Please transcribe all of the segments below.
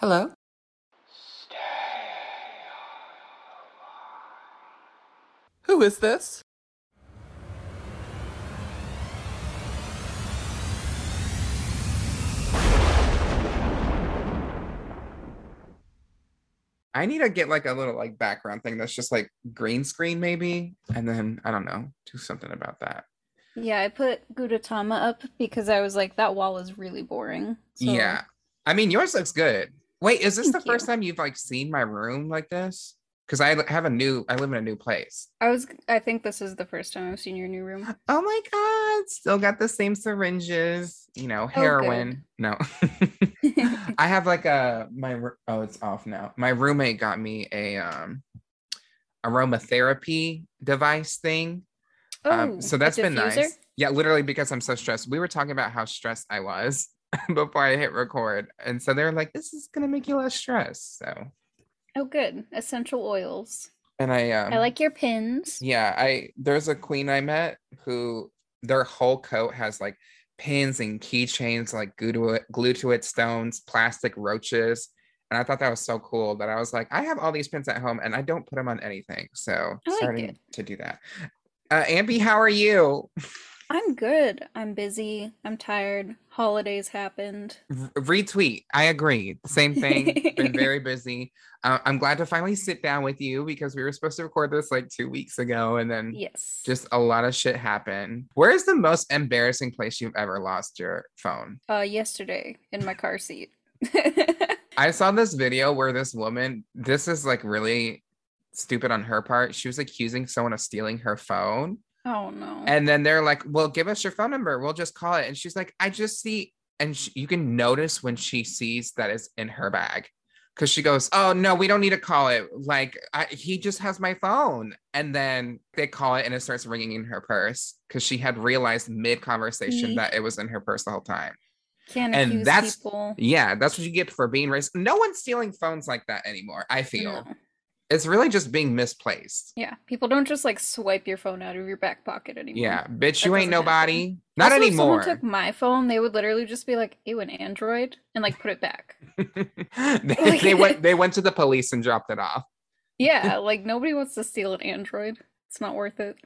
Hello? Who is this? I need to get like a little like background thing that's just like green screen maybe, and then I don't know, do something about that. Yeah, I put Gudetama up because I was like, that wall is really boring. So Yeah. I mean, yours looks good. Wait, is this the Thank first you. time you've like seen my room like this? Because I have a new, I live in a new place. I was I think this is the first time I've seen your new room. Oh my God, still got the same syringes, you know, heroin. No. I have like a, my, oh, it's off now. My roommate got me a, um, aromatherapy device thing. Oh, Um, so a that's been diffuser? nice. Yeah, literally because I'm so stressed. We were talking about how stressed I was before I hit record. And so they're like, this is gonna make you less stressed. So Oh, good. Essential oils. and I um I like your pins. yeah, I there's a queen I met who their whole coat has like pins and keychains like glued to it, glued to it stones, plastic roaches. And I thought that was so cool that I was like, I have all these pins at home and I don't put them on anything. So I like starting it. to do that. Uh Ambi, how are you? I'm good. I'm busy. I'm tired. Holidays happened. Retweet. I agree. Same thing. Been very busy. Uh, I'm glad to finally sit down with you because we were supposed to record this like two weeks ago, and then Yes. just a lot of shit happened. Where is the most embarrassing place you've ever lost your phone? uh yesterday in my car seat. I saw this video where this woman, this is like really stupid on her part. She was accusing someone of stealing her phone. Oh no. And then they're like, well, give us your phone number. We'll just call it. And she's like, I just see, and sh you can notice when she sees that it's in her bag. Cause she goes, Oh no, we don't need to call it. Like I, he just has my phone. And then they call it and it starts ringing in her purse. Cause she had realized mid conversation Eek. Mm-hmm. that it was in her purse the whole time. Can't and accuse that's- people. Yeah, that's what you get for being racist. No one's stealing phones like that anymore. I feel No. It's really just being misplaced. Yeah, people don't just like swipe your phone out of your back pocket anymore. Yeah, bitch, That you ain't nobody. Not Also, anymore. If someone took my phone, they would literally just be like, "Ew, an Android," and like put it back. they, they went they went to the police and dropped it off. Yeah, like nobody wants to steal an Android. It's not worth it.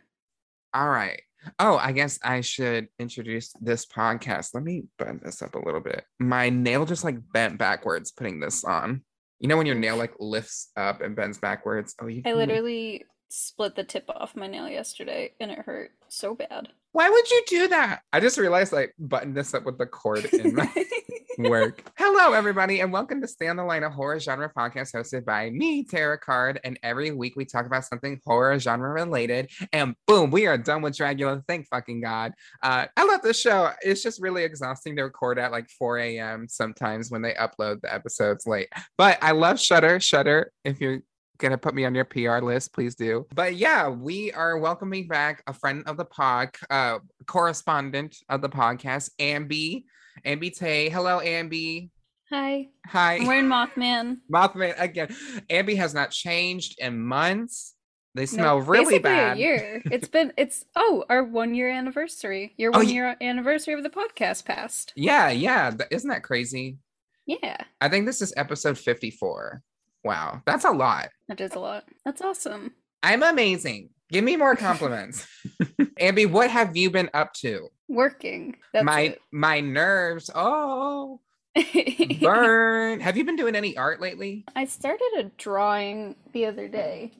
All right. Oh, I guess I should introduce this podcast. Let me bend this up a little bit. My nail just like bent backwards putting this on. You know when your nail like lifts up and bends backwards? Oh, you I literally split the tip off my nail yesterday, and it hurt so bad. Why would you do that? I just realized I buttoned this up with the cord in my work. Hello, everybody, and welcome to Stay on the Line, a horror genre podcast hosted by me, Tara Card. And every week we talk about something horror genre related. And boom, we are done with Dracula. Thank fucking God. Uh, I love this show. It's just really exhausting to record at like 4 a.m. sometimes when they upload the episodes late. But I love Shudder. Shudder, if you're gonna put me on your PR list, please do. But yeah, we are welcoming back a friend of the pod, uh, correspondent of the podcast, Ambi. Ambi Tay. Hello, Ambi. Hi, Hi. I'm wearing Mothman. Mothman again. Ambi has not changed in months. They No, smell really basically bad. A year. It's been. It's oh, our one year anniversary. Your Oh, one ye- year anniversary of the podcast passed. Yeah, yeah. Isn't that crazy? Yeah, I think this is episode 54. Wow, that's a lot. that is a lot. That's awesome. I'm amazing. Give me more compliments. Ambi, what have you been up to? Working. That's my my nerves. Oh, burn. have you been doing any art lately? I started a drawing the other day.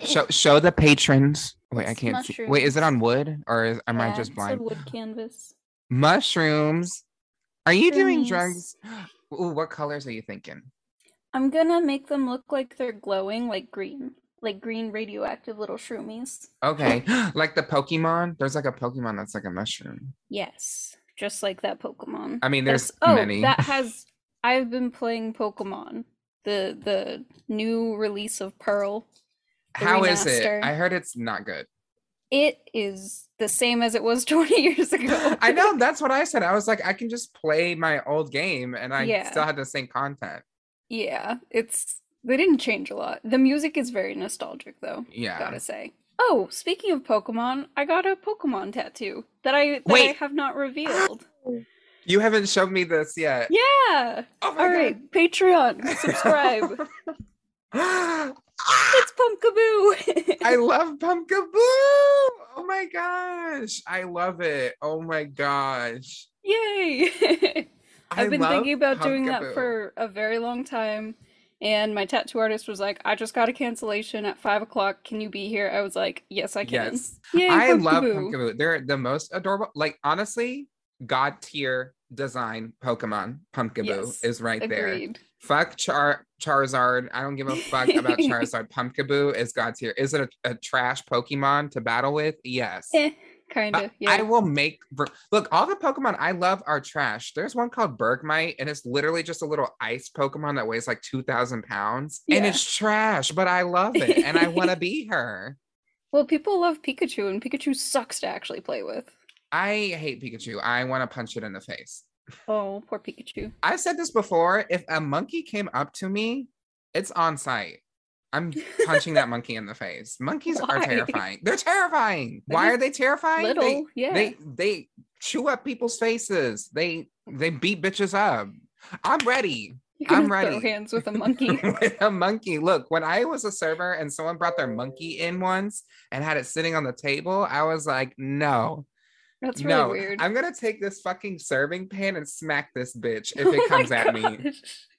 Show show the patrons. Wait, I can't see. Wait, is it on wood or is, am I Yeah, just it's a blind? wood canvas. Mushrooms. Are you doing drugs? Ooh, what colors are you thinking? I'm gonna make them look like they're glowing, like green, like green radioactive little shroomies. Okay, like the Pokemon. There's like a Pokemon that's like a mushroom. Yes, just like that Pokemon. I mean, there's That's- oh, many. that has. I've been playing Pokemon, the the new release of Pearl. How is it? remaster. I heard it's not good. It is the same as it was 20 years ago. I know that's what I said. I was like, I can just play my old game and I Yeah. still had the same content. yeah, it's they didn't change a lot. The music is very nostalgic though. Yeah. Gotta say. Oh, speaking of Pokemon, I got a Pokemon tattoo that I that I have not revealed. You haven't shown me this yet. Yeah. Oh All right, Patreon, subscribe. god. it's Pumpkaboo. I love Pumpkaboo. Oh my gosh. I love it. Oh my gosh. Yay. I've been thinking about doing that for a very long time. And my tattoo artist was like, I just got a cancellation at five o'clock. Can you be here? I was like, Yes, I can. Yes. Yay, I love Pumpkaboo. They're the most adorable. Like honestly, god tier design Pokemon. Pumpkaboo Yes, is right there. Fuck Char Charizard. I don't give a fuck about Charizard. Pumpkaboo is god tier. Is it a, a trash Pokemon to battle with? Yes. Kind of. Yeah. I will make look. All the Pokemon I love are trash. There's one called Bergmite, and it's literally just a little ice Pokemon that weighs like two thousand pounds, and it's trash. But I love it, and I want to be her. Well, people love Pikachu, and Pikachu sucks to actually play with. I hate Pikachu. I want to punch it in the face. Oh, poor Pikachu. I've said this before. If a monkey came up to me, it's on site. I'm punching that monkey in the face. Monkeys are terrifying. They're terrifying. They're Why are they terrifying? Little, They, yeah. they they chew up people's faces. They they beat bitches up. I'm ready I'm ready. hands with a monkey. with a monkey. Look, when I was a server and someone brought their monkey in once and had it sitting on the table, I was like, no, That's really no, weird. I'm gonna take this fucking serving pan and smack this bitch if Oh it my comes at me.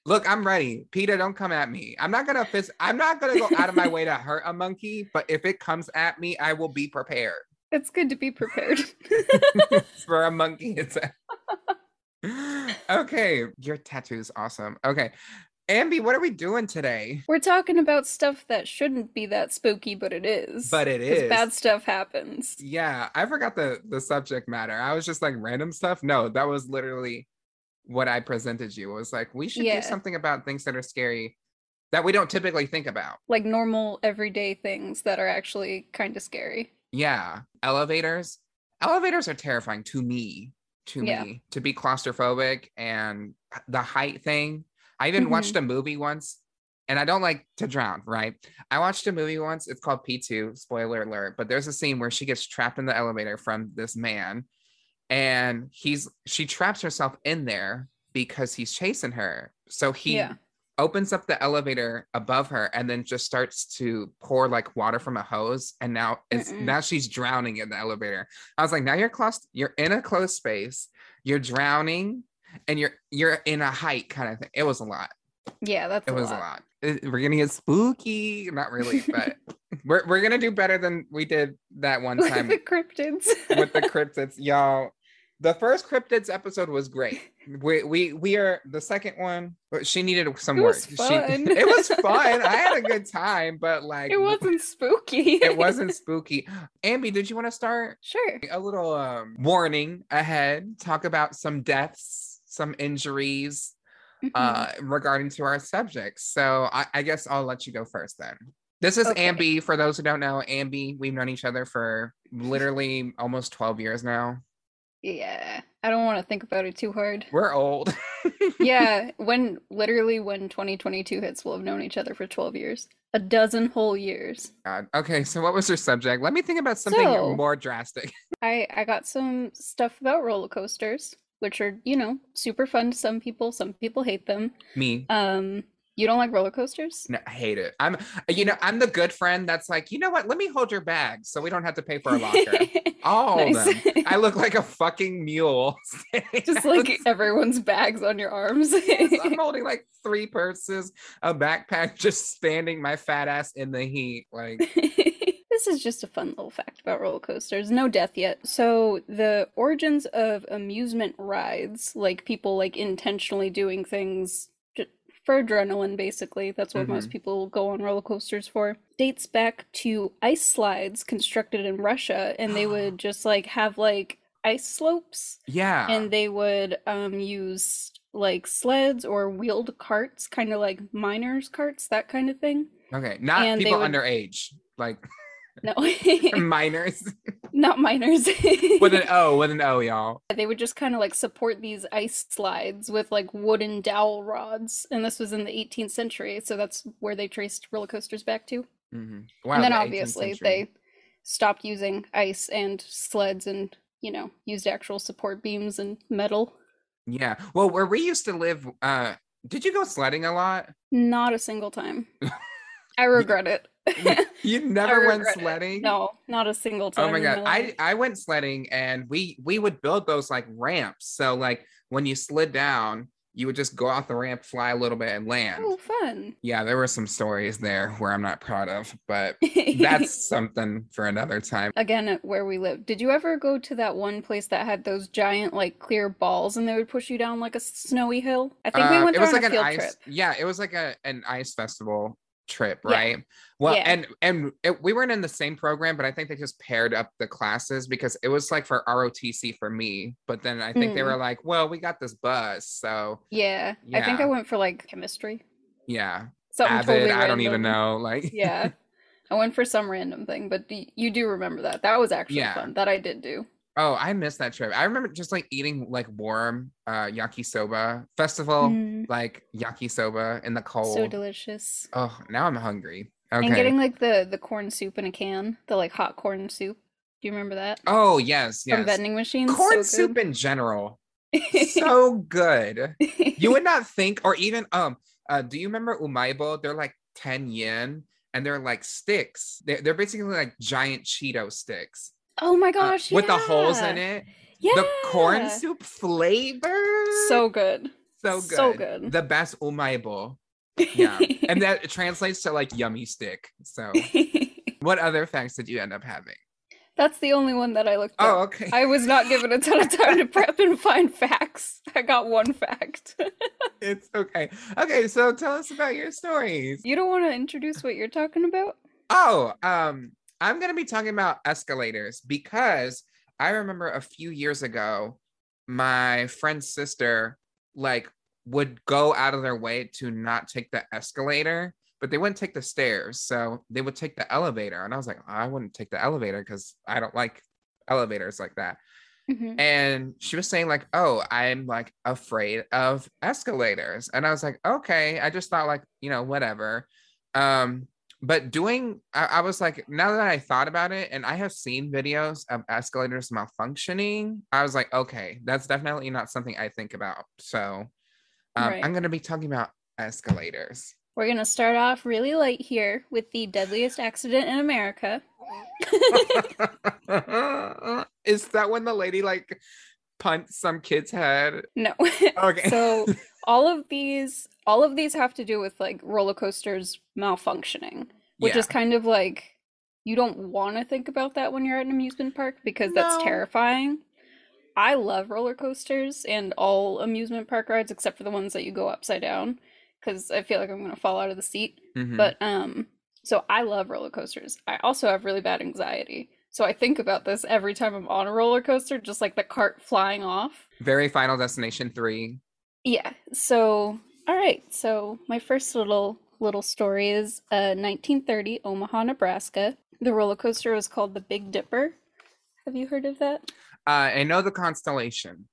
Look, I'm ready. Peter, don't come at me. I'm not gonna fist. I'm not gonna go out of my way to hurt a monkey, but if it comes at me, I will be prepared It's good to be prepared. for a monkey attack. okay, your tattoo's awesome. Okay, Ambi, what are we doing today? We're talking about stuff that shouldn't be that spooky, but it is. But it is. Bad stuff happens. Yeah, I forgot the the subject matter. I was just like random stuff. No, that was literally what I presented you. It was like we should Yeah. do something about things that are scary that we don't typically think about. Like normal, everyday things that are actually kind of scary. Yeah, elevators. Elevators are terrifying to me. To Yeah. me, to be claustrophobic and the height thing. I even Mhm. watched a movie once, and I don't like to drown. Right? I watched a movie once. It's called P two. Spoiler alert! But there's a scene where she gets trapped in the elevator from this man, and he's she traps herself in there because he's chasing her. So he Yeah. opens up the elevator above her and then just starts to pour like water from a hose and now it's Mm-mm. now she's drowning in the elevator i was like now you're close you're in a closed space you're drowning and you're you're in a height kind of thing. It was a lot. Yeah, that's it a was lot. a lot. It- we're gonna get spooky. Not really but we're, we're gonna do better than we did that one With time the cryptids. with the cryptids y'all. The first cryptids episode was great. We we we are the second one but she needed some It work. Was She- it was fun. I had a good time but like it wasn't spooky. it wasn't spooky. Ambi did you want to start sure. a little um, warning ahead? Talk about some deaths some injuries Mhm. uh regarding to our subjects so I, I guess i'll let you go first then this is Okay. ambi for those who don't know ambi we've known each other for literally almost 12 years now yeah. I don't want to think about it too hard. we're old yeah, when literally when 2022 hits, we'll have known each other for 12 years. A dozen whole years. God. okay so what was your subject let me think about something So- more drastic I I got some stuff about roller coasters, which are, you know, super fun to some people. Some people hate them. me Um, you don't like roller coasters? No, I hate it. I'm, you know, I'm the good friend that's like, you know what? Let me hold your bag so we don't have to pay for a locker. All Nice. them. I look like a fucking mule. Just like everyone's bags on your arms. I'm holding like three purses, a backpack, just standing my fat ass in the heat. Like, this is just a fun little fact about roller coasters. No death yet. So the origins of amusement rides, like people like intentionally doing things for adrenaline, basically. That's what most people go on roller coasters for. Dates back to ice slides constructed in Russia, and they would just like have like ice slopes, yeah. and they would um use like sleds or wheeled carts, kind of like miners' carts, that kind of thing. okay. Not and people would- underage, like No, minors not miners. with an O, with an O, y'all. they would just kind of like support these ice slides with like wooden dowel rods, and this was in the 18th century, so that's where they traced roller coasters back to. Mhm. Wow. and then the obviously they stopped using ice and sleds and you know used actual support beams and metal. Yeah. Well, where we used to live, uh, did you go sledding a lot? Not a single time. I regret it. You never went regret it. sledding? No, not a single time. Oh my god. I. I went sledding and we we would build those like ramps. So like when you slid down, you would just go off the ramp, fly a little bit, and land. Oh, fun. Yeah, there were some stories there where I'm not proud of, but that's something for another time. Again, where we live. Did you ever go to that one place that had those giant, like, clear balls and they would push you down like a snowy hill? I think we Uh, went it there on like a an field ice. trip. Yeah, it was like a an ice festival trip, Yeah. right? Well, Yeah. and and it, we weren't in the same program, but I think they just paired up the classes because it was like for ROTC for me, but then I think they Mm. were like, "Well, we got this bus, so Yeah. I think I went for, like, chemistry. yeah." Something Avid, totally I don't even know, like Yeah. I went for some random thing, but you do remember that. That was actually Yeah. fun. That I did do. Oh, I missed that trip. I remember just like eating like warm uh yakisoba festival, Mm, like yakisoba in the cold. so delicious. oh, now I'm hungry. Okay. And getting like the the corn soup in a can, the like hot corn soup. Do you remember that? oh, yes, yes. From vending machines. Corn so soup in general. So good. You would not think, or even um, uh, do you remember umaibo? They're like 10 yen and they're like sticks. They're, they're basically like giant Cheeto sticks. Oh my uh, gosh, with the holes in it. Yeah. The corn soup flavor. So good. so good. so good. The best umaibo. Yeah. and that translates to like yummy stick. So what other facts did you end up having? That's the only one that I looked Oh, up. okay. I was not given a ton of time to prep and find facts. I got one fact. It's okay. Okay, so tell us about your stories. you don't want to introduce what you're talking about? Oh, um, I'm gonna be talking about escalators because I remember a few years ago, my friend's sister like would go out of their way to not take the escalator, but they wouldn't take the stairs, so they would take the elevator. And I was like, I wouldn't take the elevator because I don't like elevators like that. Mhm. And she was saying like, "Oh, I'm like afraid of escalators," and I was like, "Okay." I just thought like, you know, whatever. Um, but doing, I, I was like, now that I thought about it, and I have seen videos of escalators malfunctioning, I was like, okay, that's definitely not something I think about. So, um, Right. I'm gonna be talking about escalators. We're going to start off really light here with the deadliest accident in America. Is that when the lady like punched some kid's head? No. Okay. so all of these all of these have to do with like roller coasters malfunctioning, which Yeah. is kind of like you don't want to think about that when you're at an amusement park because that's terrifying. I love roller coasters and all amusement park rides except for the ones that you go upside down because I feel like I'm going to fall out of the seat. Mhm. But um so I love roller coasters. I also have really bad anxiety. So I think about this every time I'm on a roller coaster just like the cart flying off. very Final Destination three. Yeah. So, all right. So, my first little little story is uh 1930 Omaha, Nebraska. The roller coaster was called the Big Dipper. Have you heard of that? Uh, I know the constellation.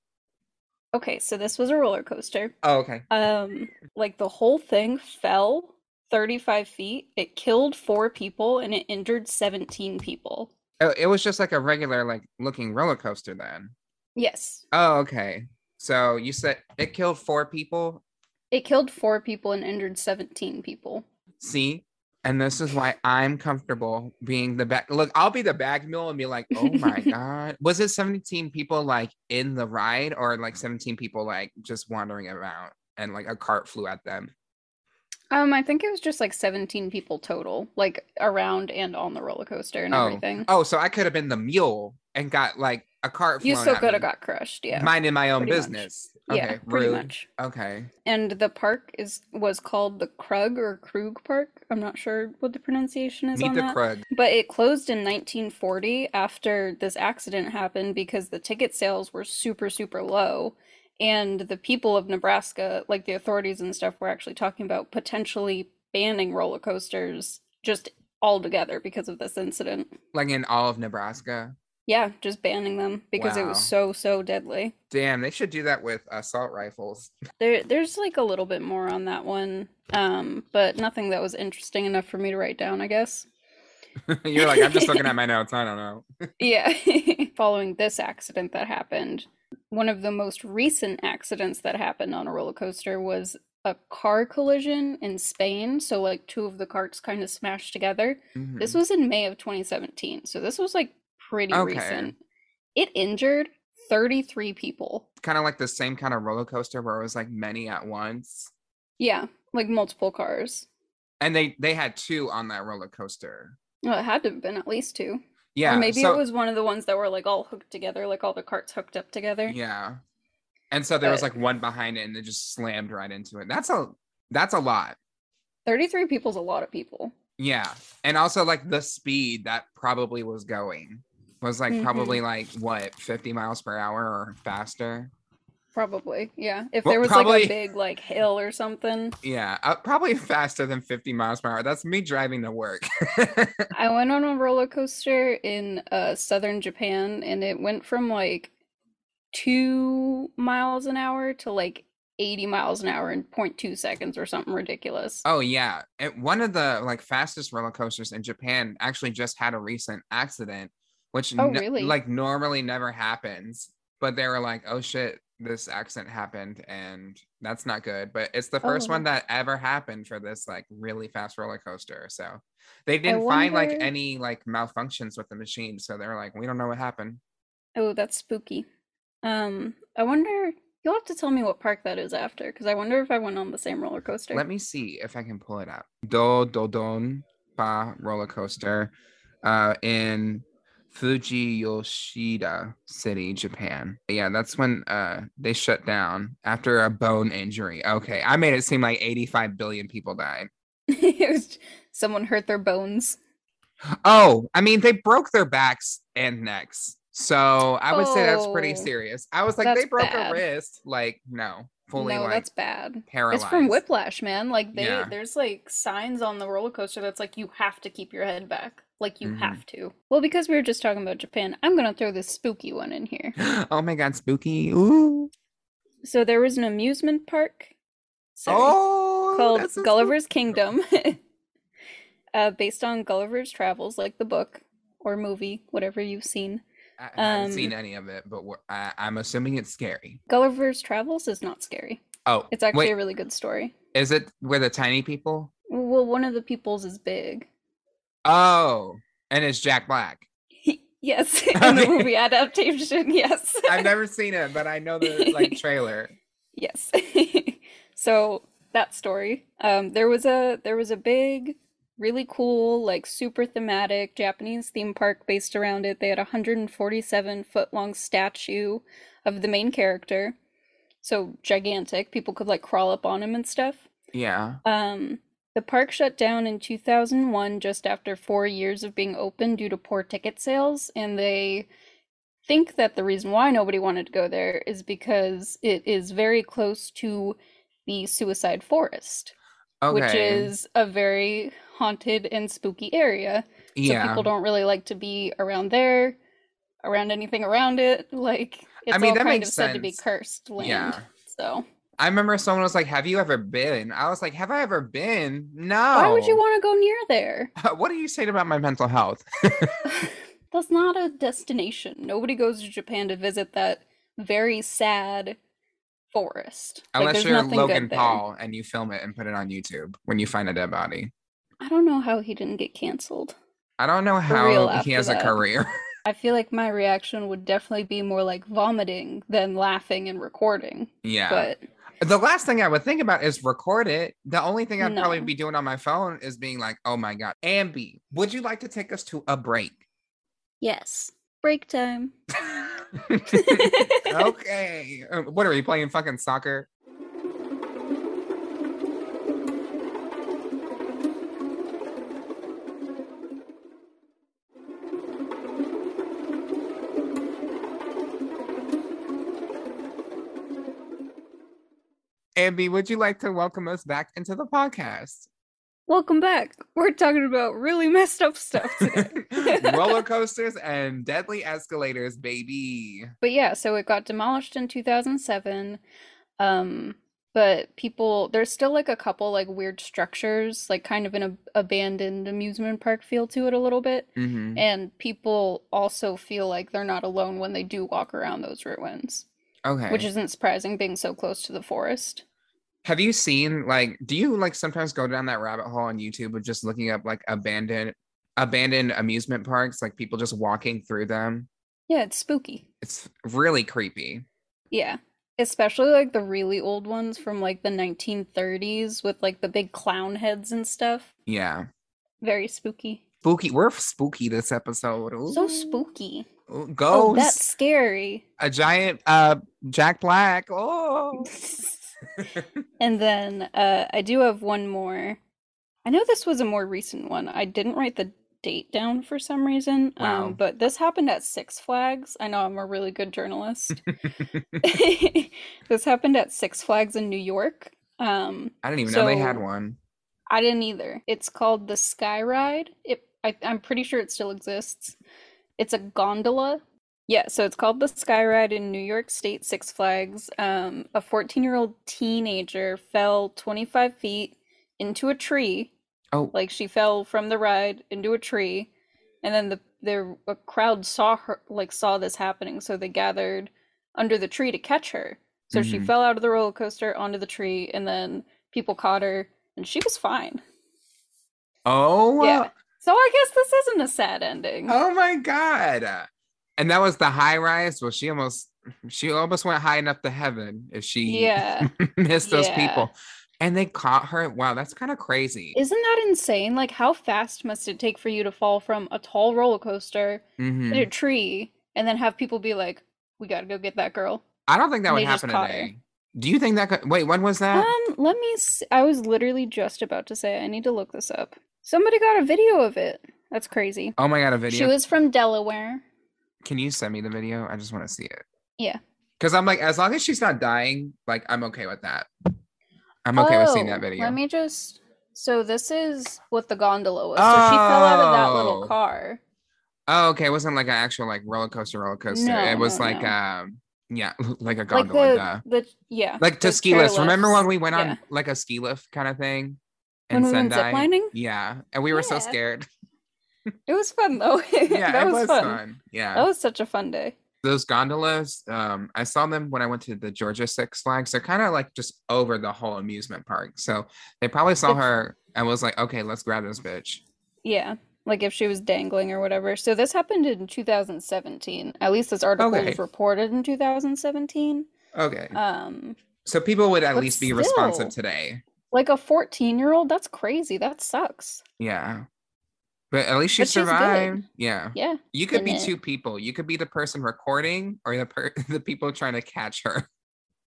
Okay, so this was a roller coaster. Oh, okay. Um like the whole thing fell 35 feet. It killed 4 people and it injured 17 people. Oh, it was just like a regular, like looking roller coaster then. Yes. Oh, okay. So you said it killed four people. It killed 4 people and injured 17 people. See, and this is why I'm comfortable being the back. Look, I'll be the bag mule and be like, "Oh my god, was it 17 people like in the ride, or like 17 people like just wandering around and like a cart flew at them?" Um, I think it was just like 17 people total, like around and on the roller coaster and Oh. everything. Oh, so I could have been the mule and got like a cart. You still could have got crushed, yeah. minding my own pretty business. yeah, Okay, pretty rude. much. Okay. And the park is was called the Krug or Krug Park. I'm not sure what the pronunciation is Meet on the that. Krug. But it closed in 1940 after this accident happened because the ticket sales were super, super low. And the people of Nebraska, like the authorities and stuff, were actually talking about potentially banning roller coasters just altogether because of this incident. Like in all of Nebraska. Yeah, just banning them because it was so, so deadly. Damn, they should do that with assault rifles. There, there's like a little bit more on that one, um, but nothing that was interesting enough for me to write down, I guess. You're like, I'm just looking at my notes. I don't know. Yeah. Following this accident that happened, one of the most recent accidents that happened on a roller coaster was a car collision in Spain. So, like, two of the carts kind of smashed together. Mhm. This was in May of 2017. So, this was like pretty Okay. recent. It injured 33 people. kind of like the same kind of roller coaster where it was like many at once. Yeah, like multiple cars. And they they had two on that roller coaster. Well, it had to have been at least two. Yeah. or maybe so- it was one of the ones that were like all hooked together, like all the carts hooked up together. Yeah. And so there was like one behind it and it just slammed right into it. That's a that's a lot. 33 people's a lot of people. Yeah. And also like the speed that probably was going was like Mhm. probably like what 50 miles per hour or faster. Probably, yeah. If Well, there was probably- like a big like hill or something. Yeah, uh, probably faster than 50 miles per hour. That's me driving to work. I went on a roller coaster in uh, southern Japan and it went from like two miles an hour to like 80 miles an hour in 0.2 seconds or something ridiculous. oh yeah. And one of the like fastest roller coasters in Japan actually just had a recent accident, which Oh, no- really? like normally never happens. But they were like, oh shit, this accident happened and that's not good. But it's the first one Oh. that ever happened for this like really fast roller coaster. So they didn't find like any like malfunctions with the machine. So they were like, we don't know what happened. Oh, that's spooky. Um, I wonder, you'll have to tell me what park that is after, because I wonder if I went on the same roller coaster. Let me see if I can pull it up. Do Dodon Ba roller coaster uh, in Fuji Yoshida City, Japan. Yeah, that's when uh, they shut down after a bone injury. Okay, I made it seem like 85 billion people died. It was someone hurt their bones. Oh, I mean, they broke their backs and necks. So I would say that's pretty Oh, serious. I was like, they broke bad. a wrist. Like, no, fully no, like that's bad. paralyzed. It's from Whiplash, man. Like they Yeah. there's like signs on the roller coaster that's like you have to keep your head back. Like you Mhm. have to. Well, because we were just talking about Japan, I'm gonna throw this spooky one in here. oh my god, spooky. Ooh. So there was an amusement park sorry, oh, called so Gulliver's Kingdom. uh, based on Gulliver's Travels, like the book or movie, whatever you've seen. I I haven't Um, seen any of it, but I, I'm assuming it's scary. Gulliver's Travels is not scary. Oh, It's actually wait, a really good story. is it where the tiny people? Well, one of the people's is big. Oh, and it's Jack Black. yes, in the movie adaptation, yes. I've never seen it, but I know the like trailer. Yes. so that story. Um, there was a there was a big, really cool, like super thematic Japanese theme park based around it. They had a 147 foot long statue of the main character. So gigantic. People could like crawl up on him and stuff. Yeah. Um, the park shut down in 2001 just after four years of being open due to poor ticket sales, and they think that the reason why nobody wanted to go there is because it is very close to the Suicide Forest, Okay. which is a very haunted and spooky area. So yeah. people don't really like to be around there, around anything around it. Like it's mean, all that kind makes of said to be cursed land. Yeah. So I remember someone was like, "Have you ever been?" I was like, "Have I ever been?" No. why would you want to go near there? What are you saying about my mental health? That's not a destination. Nobody goes to Japan to visit that very sad forest. Unless there's you're Logan. Paul and you film it and put it on YouTube when you find a dead body. I don't know how he didn't get canceled. I don't know how he has a career. I feel like my reaction would definitely be more like vomiting than laughing and recording. yeah. But The last thing I would think about is record it. The only thing I'd probably be doing on my phone is being like, oh my God. Ambi, would you like to take us to a break? yes, break time. okay. Uh, What are you playing fucking soccer? Ambi, would you like to welcome us back into the podcast? Welcome back. We're talking about really messed up stuff today. Roller coasters and deadly escalators, baby. But yeah, so it got demolished in 2007. Um, but people, there's still like a couple like weird structures, like kind of an ab- abandoned amusement park feel to it a little bit. Mhm. And people also feel like they're not alone when they do walk around those ruins. Okay. which isn't surprising being so close to the forest. Have you seen like do you like sometimes go down that rabbit hole on YouTube of just looking up like abandoned abandoned amusement parks, like people just walking through them? Yeah, it's spooky. It's really creepy. Yeah. Especially like the really old ones from like the 1930s with like the big clown heads and stuff. Yeah. Very spooky. Spooky. We're spooky this episode. So spooky. Ooh, Oh, Ghost. that's scary. a giant uh Jack Black. Oh. And then uh, I do have one more. I know this was a more recent one. I didn't write the date down for some reason. Wow. Um, but this happened at Six Flags. I know I'm a really good journalist. this happened at Six Flags in New York. Um, I didn't even know they had one. I didn't either. It's called the Sky Ride. It, I, I'm pretty sure it still exists. It's a gondola. Yeah, so it's called the Sky Ride in New York State Six Flags. Um, a 14-year-old teenager fell 25 feet into a tree. Oh, Like she fell from the ride into a tree, and then the there a crowd saw her like saw this happening, so they gathered under the tree to catch her. So she Mhm. fell out of the roller coaster onto the tree, and then people caught her, and she was fine. oh, Yeah. So I guess this isn't a sad ending. oh my god! And that was the high rise. Well, she almost she almost went high enough to heaven if she Yeah. missed those Yeah. people. And they caught her. Wow, that's kind of crazy. Isn't that insane? Like, how fast must it take for you to fall from a tall roller coaster Mhm. in a tree and then have people be like, "We gotta go get that girl"? I don't think that and would happen today. Do you think that could wait, when was that? Um, let me. See. I was literally just about to say I need to look this up. Somebody got a video of it. That's crazy. oh my god, a video. She was from Delaware. Can you send me the video? I just want to see it. Yeah. Because I'm like, as long as she's not dying, like I'm okay with that. I'm okay with seeing that Oh, video. Let me just. So this is what the gondola was. Oh. So she fell out of that little Oh. car. Oh, okay. It wasn't like an actual like roller coaster, roller coaster. No, it was no, like no. um yeah, like a gondola. duh. the the yeah. Like to ski lifts. Remember when we went on like a ski lift kind of thing? When in we Sendai? ziplining? Yeah. And we were so scared. It was fun though. Yeah, that it was, was fun. fun. Yeah. That was such a fun day. Those gondolas, um, I saw them when I went to the Georgia Six Flags. They're kind of like just over the whole amusement park. So they probably saw her and was like, okay, let's grab this bitch. Yeah. Like if she was dangling or whatever. So this happened in 2017. At least this article Okay. was reported in 2017. Okay. Um, So people would at least be responsive today. like a 14 year old, that's crazy. That sucks. Yeah. But at least she But survived. Yeah. Yeah. You could be it- two people. You could be the person recording or the per- the people trying to catch her.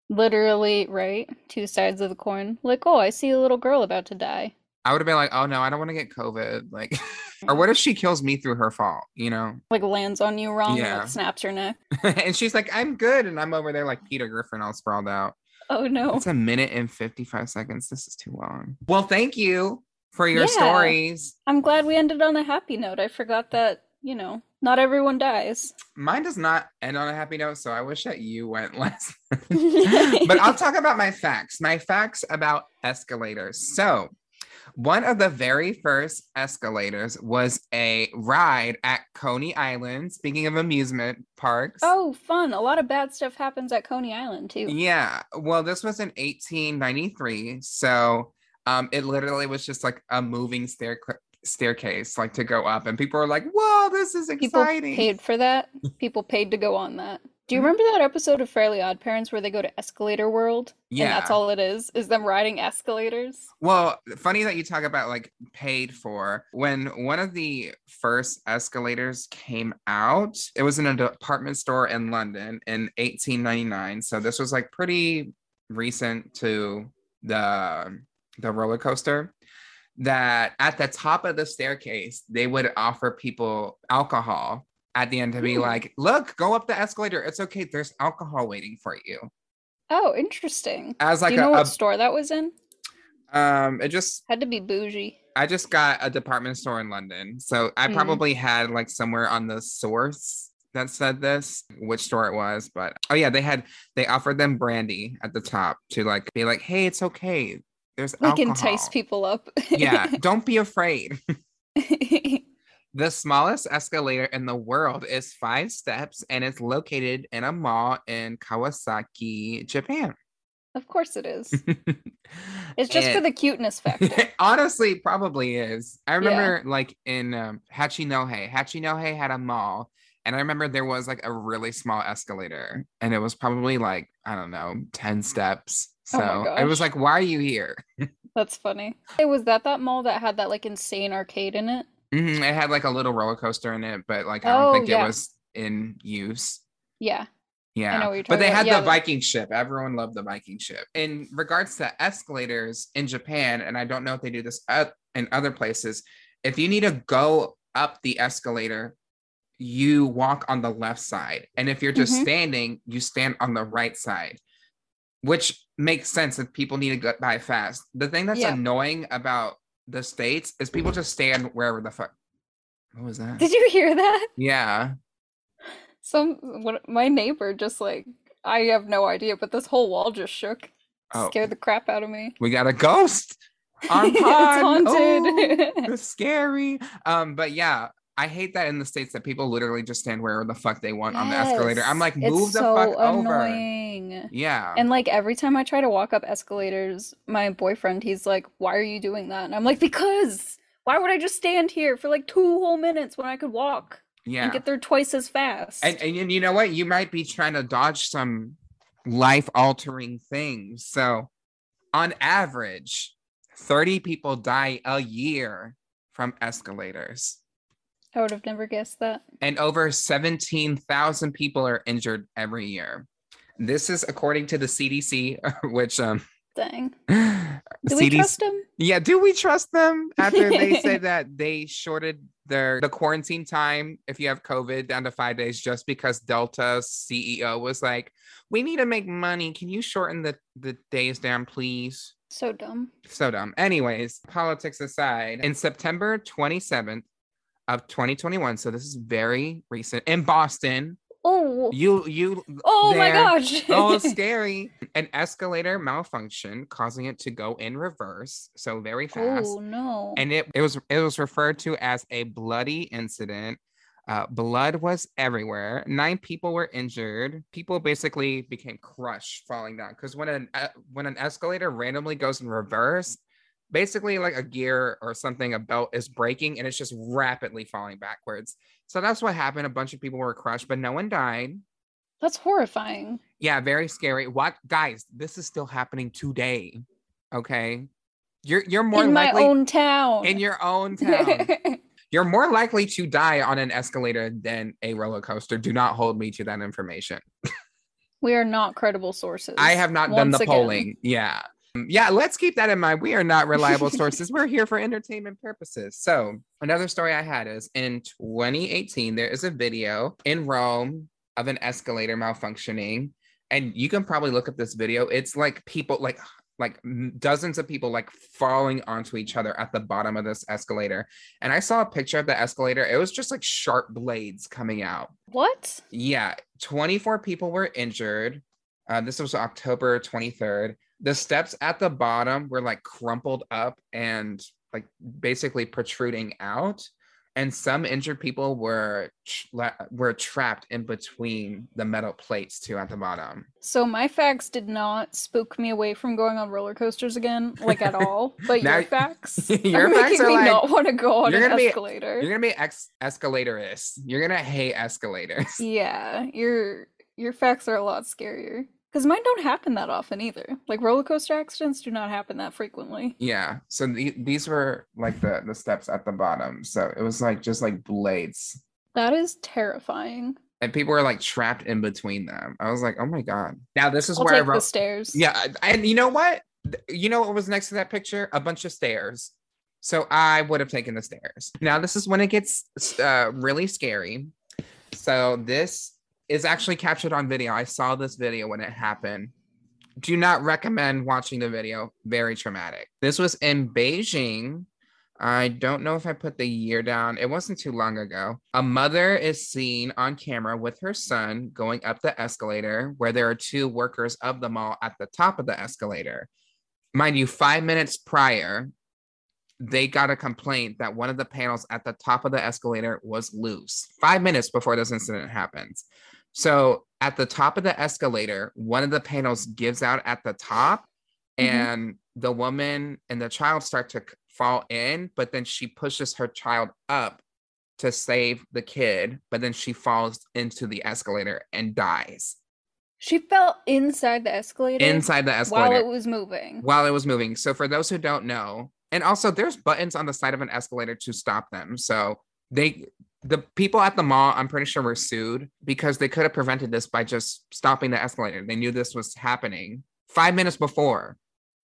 Literally, right? Two sides of the coin. Like, oh, I see a little girl about to die. I would have been like, "Oh no, I don't want to get COVID." Like, or mm. what if she kills me through her fault? You know? Like lands on you wrong and Yeah. like, snaps her neck. and she's like, "I'm good," and I'm over there like Peter Griffin, all sprawled out. Oh no. It's a minute and fifty-five seconds. This is too long. Well, thank you for your Yeah. stories. I'm glad we ended on a happy note. I forgot that, you know, not everyone dies. Mine does not end on a happy note, so I wish that you went less. but I'll talk about my facts. My facts about escalators. So, one of the very first escalators was a ride at Coney Island. Speaking of amusement parks. Oh, fun. A lot of bad stuff happens at Coney Island too. Yeah. Well, this was in 1893. So, um, it literally was just like a moving stair staircase, like to go up, and people were like, "Whoa, this is exciting!" People paid for that. People paid to go on that. Do you Mhm. remember that episode of Fairly Odd Parents where they go to Escalator World? And that's all it is, is them riding escalators? Well, funny that you talk about like paid for. When one of the first escalators came out, it was in a department store in London in 1899. So this was like pretty recent to the the roller coaster. That at the top of the staircase, they would offer people alcohol at the end to be Hmm. like, look, go up the escalator. It's okay. There's alcohol waiting for you. Oh, interesting. As like Do you know a, what store that was in? um it just Had to be bougie. I just got a department store in London. So I Mm. probably had like somewhere on the source that said this, which store it was. But oh yeah, they had they offered them brandy at the top to like be like, hey, it's okay. There's Like alcohol. entice people up. yeah, don't be afraid. The smallest escalator in the world is five steps and it's located in a mall in Kawasaki, Japan. Of course it is. It's just for the cuteness factor. Honestly, probably is. I remember like in um, Hachinohe, Hachinohe had a mall, and I remember there was like a really small escalator, and it was probably like I don't know, ten steps. Oh So my it was like, why are you here? That's funny. Hey, was that that mall that had that like insane arcade in it? Mhm, It had like a little roller coaster in it, but like I don't Oh, think yeah. it was in use. Yeah. Yeah. know what you're but they talking had about. the Yeah, Viking ship. Everyone loved the Viking ship. In regards to escalators in Japan, and I don't know if they do this up in other places, if you need to go up the escalator, you walk on the left side. And if you're just Mhm. standing, you stand on the right side, which makes sense if people need to get by fast. The thing that's Yeah. annoying about the States is people just stand wherever the fuck. What was that? Did you hear that? yeah. Some what my neighbor just like I have no idea, but this whole wall just shook. Oh. Scared the crap out of me. We got a ghost on it's haunted. Oh, it's scary. Um, but yeah, I hate that in the states that people literally just stand wherever the fuck they want on the escalator. I'm Yes, like, it's move the so fuck over. annoying. Yeah. And like every time I try to walk up escalators, my boyfriend, he's like, Why are you doing that? And I'm like, Because why would I just stand here for like two whole minutes when I could walk yeah. and get there twice as fast? and, and you- you know what? You might be trying to dodge some life altering things. So, on average, 30 people die a year from escalators. I would have never guessed that. and over 17,000 people are injured every year. This is according to the CDC, which um Dang. Do we trust them? Yeah, do we trust them after they say that they shorted their the quarantine time if you have COVID down to 5 days just because Delta's CEO was like, "We need to make money. Can you shorten the the days down, please?" So dumb. So dumb. Anyways, politics aside, in September 27th of 2021, so this is very recent. In Boston, Oh, you you oh my gosh. oh scary. An escalator malfunction causing it to go in reverse so very fast. Oh no. and it, it was it was referred to as a bloody incident. Uh, blood was everywhere. Nine people were injured. People basically became crushed falling down because when an uh, when an escalator randomly goes in reverse basically like a gear or something a belt is breaking and it's just rapidly falling backwards so that's what happened a bunch of people were crushed but no one died That's horrifying. yeah, very scary. What guys, this is still happening today. Okay. You're you're more In my likely own town. in your own town. you're more likely to die on an escalator than a roller coaster. Do not hold me to that information. we are not credible sources. I have not done once the again. polling. Yeah. Yeah, let's keep that in mind. We are not reliable sources. We're here for entertainment purposes. So, another story I had is in 2018, there is a video in Rome of an escalator malfunctioning. And you can probably look up this video. It's like people, like, like dozens of people like falling onto each other at the bottom of this escalator. And I saw a picture of the escalator. It was just like sharp blades coming out. What? Yeah, 24 people were injured. Uh, this was October 23rd. The steps at the bottom were like crumpled up and like basically protruding out. And some injured people were tra- were trapped in between the metal plates too at the bottom. So my facts did not spook me away from going on roller coasters again, like at all. But Now- your facts, Your are facts making are me like- not want to go on you're an gonna be- escalator. You're gonna be ex- escalatorist. You're gonna hate escalators. Yeah, your your facts are a lot scarier. Because mine don't happen that often either. Like roller coaster accidents do not happen that frequently. Yeah. So the, these were like the the steps at the bottom. So it was like just like blades. That is terrifying. and people were like trapped in between them. I was like, oh my god. Now this is I'll where I take the stairs. Yeah, and you know what? You know what was next to that picture? A bunch of stairs. So I would have taken the stairs. Now this is when it gets uh, really scary. So this is actually captured on video. I saw this video when it happened. Do not recommend watching the video. Very traumatic. This was in Beijing. I don't know if I put the year down. It wasn't too long ago. A mother is seen on camera with her son going up the escalator where there are two workers of the mall at the top of the escalator. Mind you, five minutes prior, they got a complaint that one of the panels at the top of the escalator was loose five minutes before this incident happens. So at the top of the escalator, one of the panels gives out at the top, Mhm. and the woman and the child start to fall in, but then she pushes her child up to save the kid, but then she falls into the escalator and dies She fell inside the escalator inside the escalator while it was moving. while it was moving. So for those who don't know, and also there's buttons on the side of an escalator to stop them. So they the people at the mall, I'm pretty sure were sued because they could have prevented this by just stopping the escalator. They knew this was happening five minutes before.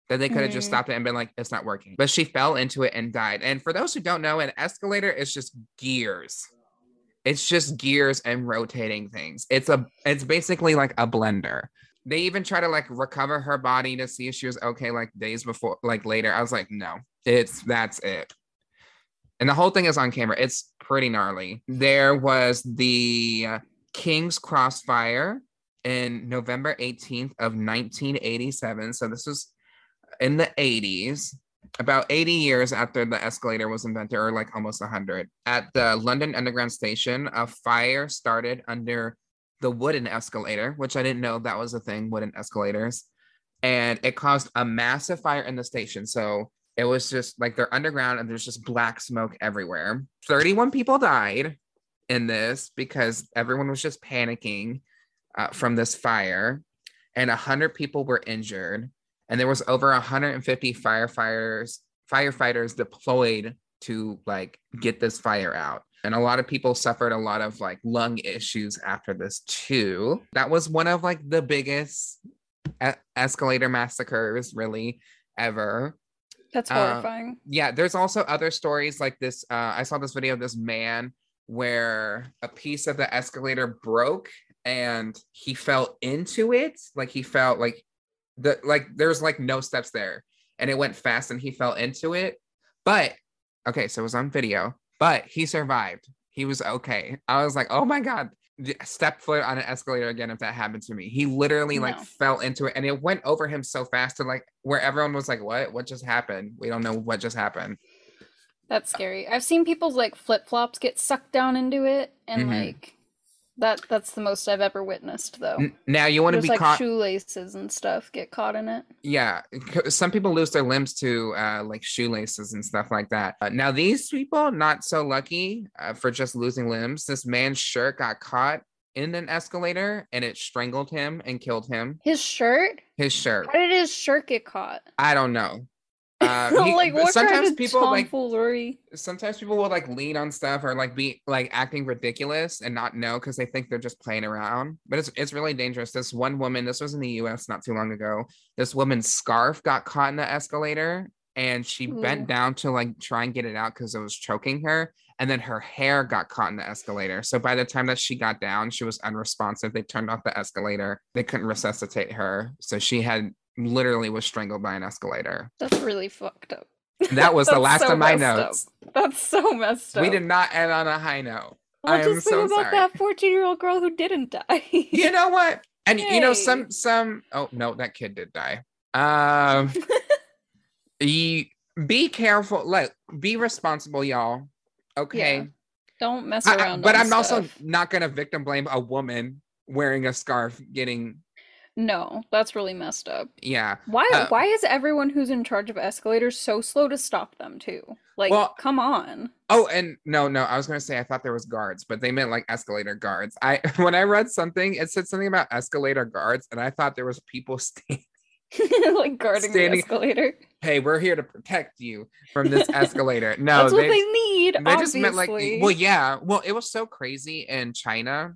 That they could have just Mhm. stopped it and been like, it's not working. But she fell into it and died. And for those who don't know, an escalator is just gears. It's just gears and rotating things. It's a it's basically like a blender they even try to like recover her body to see if she was okay like days before like later i was like no it's that's it and the whole thing is on camera it's pretty gnarly there was the King's Cross fire in november 18th of 1987 so this was in the 80s about 80 years after the escalator was invented or like almost 100 at the london underground station a fire started under the wooden escalator, which I didn't know that was a thing, wooden escalators. And it caused a massive fire in the station. So it was just like they're underground and there's just black smoke everywhere. 31 people died in this because everyone was just panicking uh, from this fire. And 100 people were injured. And there was over 150 firefighters firefighters deployed to like get this fire out and a lot of people suffered a lot of like lung issues after this too that was one of like the biggest escalator massacres really ever That's Uh, horrifying. yeah there's also other stories like this uh, i saw this video of this man where a piece of the escalator broke and he fell into it. Like he felt like the like there's like no steps there and it went fast and he fell into it. But okay so it was on video but he survived. He was okay. I was like oh my god step foot on an escalator again if that happened to me. He literally like fell into it and it went over him so fast to like where everyone was like what? What just happened? We don't know what just happened. That's scary. I've seen people's like flip flops get sucked down into it, and Mhm. like that. That's the most I've ever witnessed, though. Now you want to be like caught shoelaces and stuff get caught in it. yeah some people lose their limbs to uh like shoelaces and stuff like that uh, now these people not so lucky uh, for just losing limbs this man's shirt got caught in an escalator and it strangled him and killed him His shirt? his shirt How did his shirt get caught? i don't know uh he- like what sometimes kind of people like sometimes people will like lean on stuff or like be like acting ridiculous and not know because they think they're just playing around. But it's it's really dangerous. This one woman, this was in the US not too long ago. This woman's scarf got caught in the escalator and she Ooh. bent down to like try and get it out because it was choking her. And then her hair got caught in the escalator. So by the time that she got down, she was unresponsive. They turned off the escalator. They couldn't resuscitate her. So she had literally was strangled by an escalator. That's really fucked up. That was the last so of my messed up. notes. That's so messed up. We did not end on a high note. Well, I am just so think about sorry. that 14 year old girl who didn't die. You know what? And you know some some oh no, that kid did die. Um you be careful, like be responsible, y'all. Okay. Yeah, Don't mess I- I- around. but I'm also not gonna victim blame a woman wearing a scarf getting No, that's really messed up. yeah. Why Uh, why is everyone who's in charge of escalators so slow to stop them too? Like, Well- come on. Oh, and no, no, I was gonna say I thought there was guards, but they meant like escalator guards. I when I read something, it said something about escalator guards, and I thought there was people standing like guarding Standing- the escalator. hey, we're here to protect you from this escalator. No, That's what they, they need. they just meant like, obviously. well, yeah. Well, it was so crazy in China,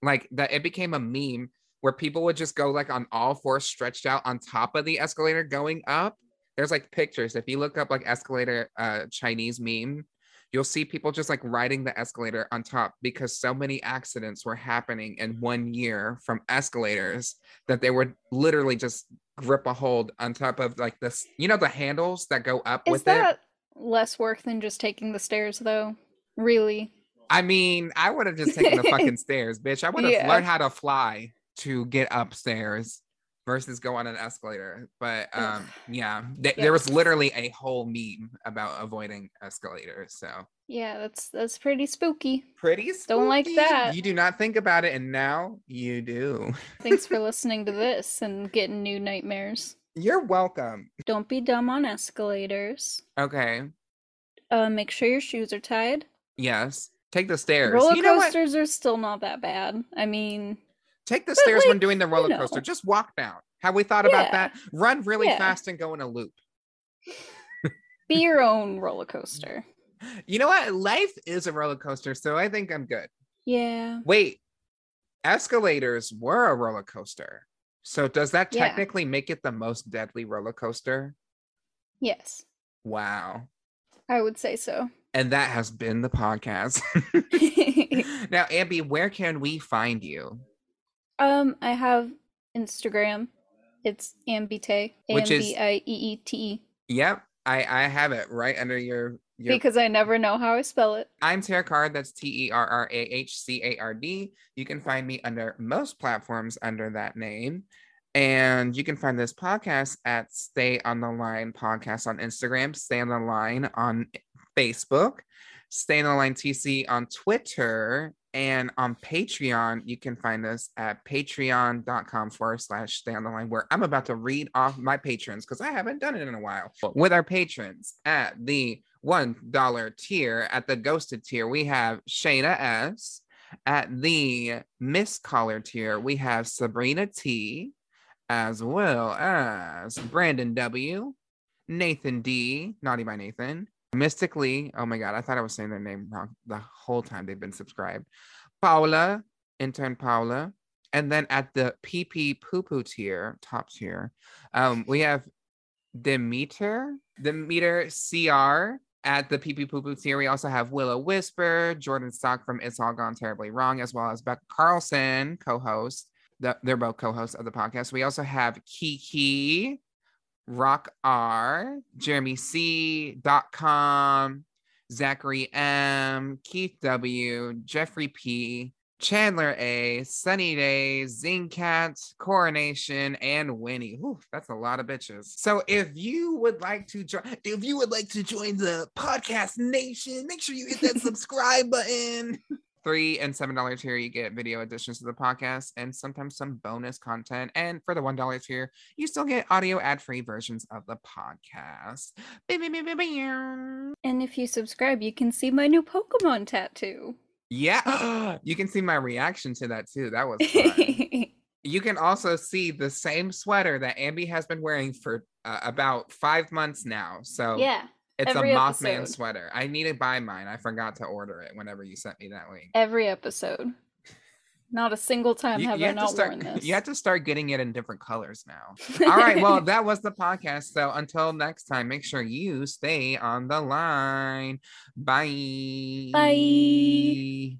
like that it became a meme where people would just go like on all fours, stretched out on top of the escalator going up. There's like pictures. If you look up like escalator uh Chinese meme, you'll see people just like riding the escalator on top because so many accidents were happening in one year from escalators that they would literally just grip a hold on top of like this, you know, the handles that go up Is with it. that less work than just taking the stairs though? Really? I mean, I would have just taken the fucking stairs, bitch. I would have Yeah. learned how to fly to get upstairs. versus go on an escalator. But um, yeah, th- there was literally a whole meme about avoiding escalators. So Yeah, that's that's pretty spooky. pretty. Don't like that. You do not think about it, and now you do. Thanks for listening to this and getting new nightmares. You're welcome. Don't be dumb on escalators. Okay. Uh, make sure your shoes are tied. Yes. Take the stairs. Roller you know coasters are still not that bad. I mean, Take the But, stairs when doing the roller coaster. Just walk down. Have we thought about that? Run really Yeah. fast and go in a loop. be your own roller coaster. You know what? Life is a roller coaster, so I think I'm good. Yeah. Wait, escalators were a roller coaster. So does that Yeah. technically make it the most deadly roller coaster? Yes. Wow. I would say so. And that has been the podcast. now, Ambi, where can we find you? Um, I have Instagram. It's Ambite. A M Which is- B I E E T E. Yep, I I have it right under your your Because I never know how I spell it. I'm Terrah Card. That's T E R R A H C A R D. You can find me under most platforms under that name. And you can find this podcast at Stay on the Line Podcast on Instagram, Stay on the Line on Facebook, Stay on the Line TC on Twitter, and on Patreon. You can find us at patreon.com forward slash stay on the line, where I'm about to read off my patrons because I haven't done it in a while. With our patrons at the $1 tier, at the ghosted tier, we have Shayna S. At the Miss Caller tier, we have Sabrina T, as well as Brandon W, Nathan D, Naughty by Nathan, Mystically. Oh my God, I thought I was saying their name wrong the whole time they've been subscribed. Paula, intern Paula. And then at the PP poo poo tier, top tier, um, we have Demeter, Demeter CR at the PP poo poo tier. We also have Willow Whisper, Jordan Stock from It's All Gone Terribly Wrong, as well as Becca Carlson, co host. The, they're both co hosts of the podcast. We also have Kiki, Rock R, Jeremy C. dot com, Zachary M, Keith W, Jeffrey P, Chandler A, Sunny Day, Zingcat, Coronation, and Winnie. Whew, that's a lot of bitches. So if you would like to join, if you would like to join the podcast nation, make sure you hit that subscribe button. Three and seven dollar tier, you get video additions to the podcast and sometimes some bonus content. And for the one dollar tier, you still get audio ad-free versions of the podcast. And if you subscribe, you can see my new Pokemon tattoo. Yeah, you can see my reaction to that too. That was fun. you can also see the same sweater that Ambi has been wearing for uh, about five months now. So yeah. It's every a Mothman episode. sweater. I need to buy mine. I forgot to order it whenever you sent me that link. Every episode. Not a single time You, have you I have not start. worn this. You have to start getting it in different colors now. All right. Well, that was the podcast. So until next time, make sure you stay on the line. Bye. Bye.